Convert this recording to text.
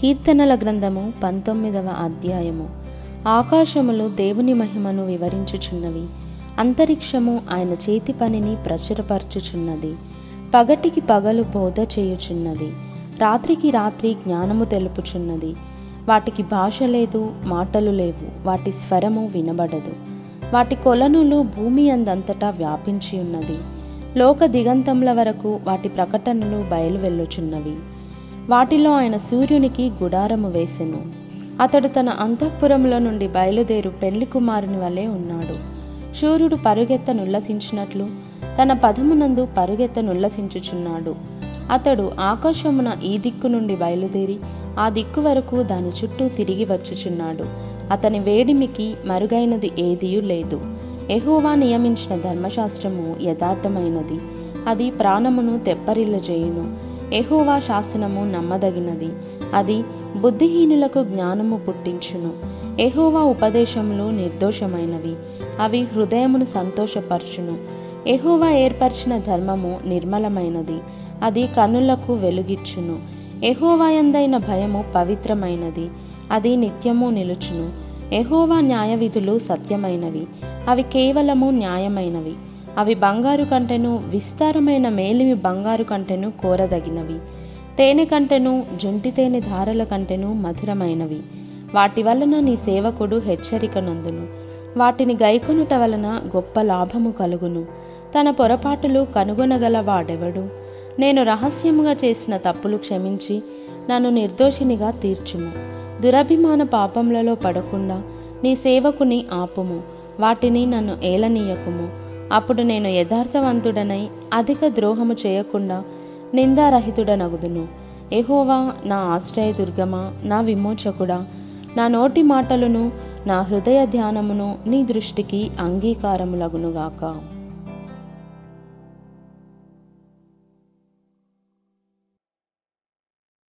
కీర్తనల గ్రంథము పంతొమ్మిదవ అధ్యాయము. ఆకాశములు దేవుని మహిమను వివరించుచున్నవి అంతరిక్షము ఆయన చేతి పనిని ప్రచురపరచుచున్నది పగటికి పగలు బోధ చేయుచున్నది రాత్రికి రాత్రి జ్ఞానము తెలుపుచున్నది. వాటికి భాష లేదు మాటలు లేవు వాటి స్వరము వినబడదు. వాటి కొలనులు భూమి అందంతటా వ్యాపించి ఉన్నది లోక దిగంతముల వరకు వాటి ప్రకటనలు బయలువెళ్ళుచున్నవి వాటిలో ఆయన సూర్యునికి గుడారము వేసెను. అతడు తన అంతఃపురంలో నుండి బయలుదేరు పెళ్ళి కుమారుని వలె ఉన్నాడు. సూర్యుడు పరుగెత్త నుల్లసించినట్లు తన పదమునందు పరుగెత్త నుల్లసించుచున్నాడు. అతడు ఆకాశమున ఈ దిక్కు నుండి బయలుదేరి ఆ దిక్కు వరకు దాని చుట్టూ తిరిగి వచ్చుచున్నాడు. అతని వేడిమికి మరుగైనది ఏదియూ లేదు. ఎహోవా నియమించిన ధర్మశాస్త్రము యథార్థమైనది. అది ప్రాణమును తెప్పరిల్లజేయును. ఎహోవా శాసనము నమ్మదగినది. అది బుద్ధిహీనులకు జ్ఞానము పుట్టించును. ఎహోవా ఉపదేశములు నిర్దోషమైనవి. అవి హృదయమును సంతోషపరచును. ఎహోవా ఏర్పరిచిన ధర్మము నిర్మలమైనది. అది కన్నులకు వెలుగిచ్చును. ఎహోవాయందైన భయము పవిత్రమైనది. అది నిత్యము నిలుచును. ఎహోవా న్యాయ విధులు సత్యమైనవి. అవి కేవలము న్యాయమైనవి. అవి బంగారు కంటెను విస్తారమైన మేలిమి బంగారు కంటెను కోరదగినవి. తేనె కంటెను జుంటి తేనె ధారల కంటెను మధురమైనవి. వాటి వలన నీ సేవకుడు హెచ్చరిక నందును వాటిని గైకొనుట వలన గొప్ప లాభము కలుగును. తన పొరపాటులు కనుగొనగల వాడెవడు? నేను రహస్యముగా చేసిన తప్పులు క్షమించి నన్ను నిర్దోషినిగా తీర్చుము. దురభిమాన పాపములలో పడకుండా నీ సేవకుని ఆపుము. వాటిని నన్ను ఏలనీయకుము. అప్పుడు నేను యథార్థవంతుడనై అధిక ద్రోహము చేయకుండా నిందారహితుడనగుదును. ఎహోవా నా ఆశ్రయదుర్గమా నా విమోచకుడా నా నోటి మాటలను నా హృదయ ధ్యానమును నీ దృష్టికి అంగీకారములగునుగాక.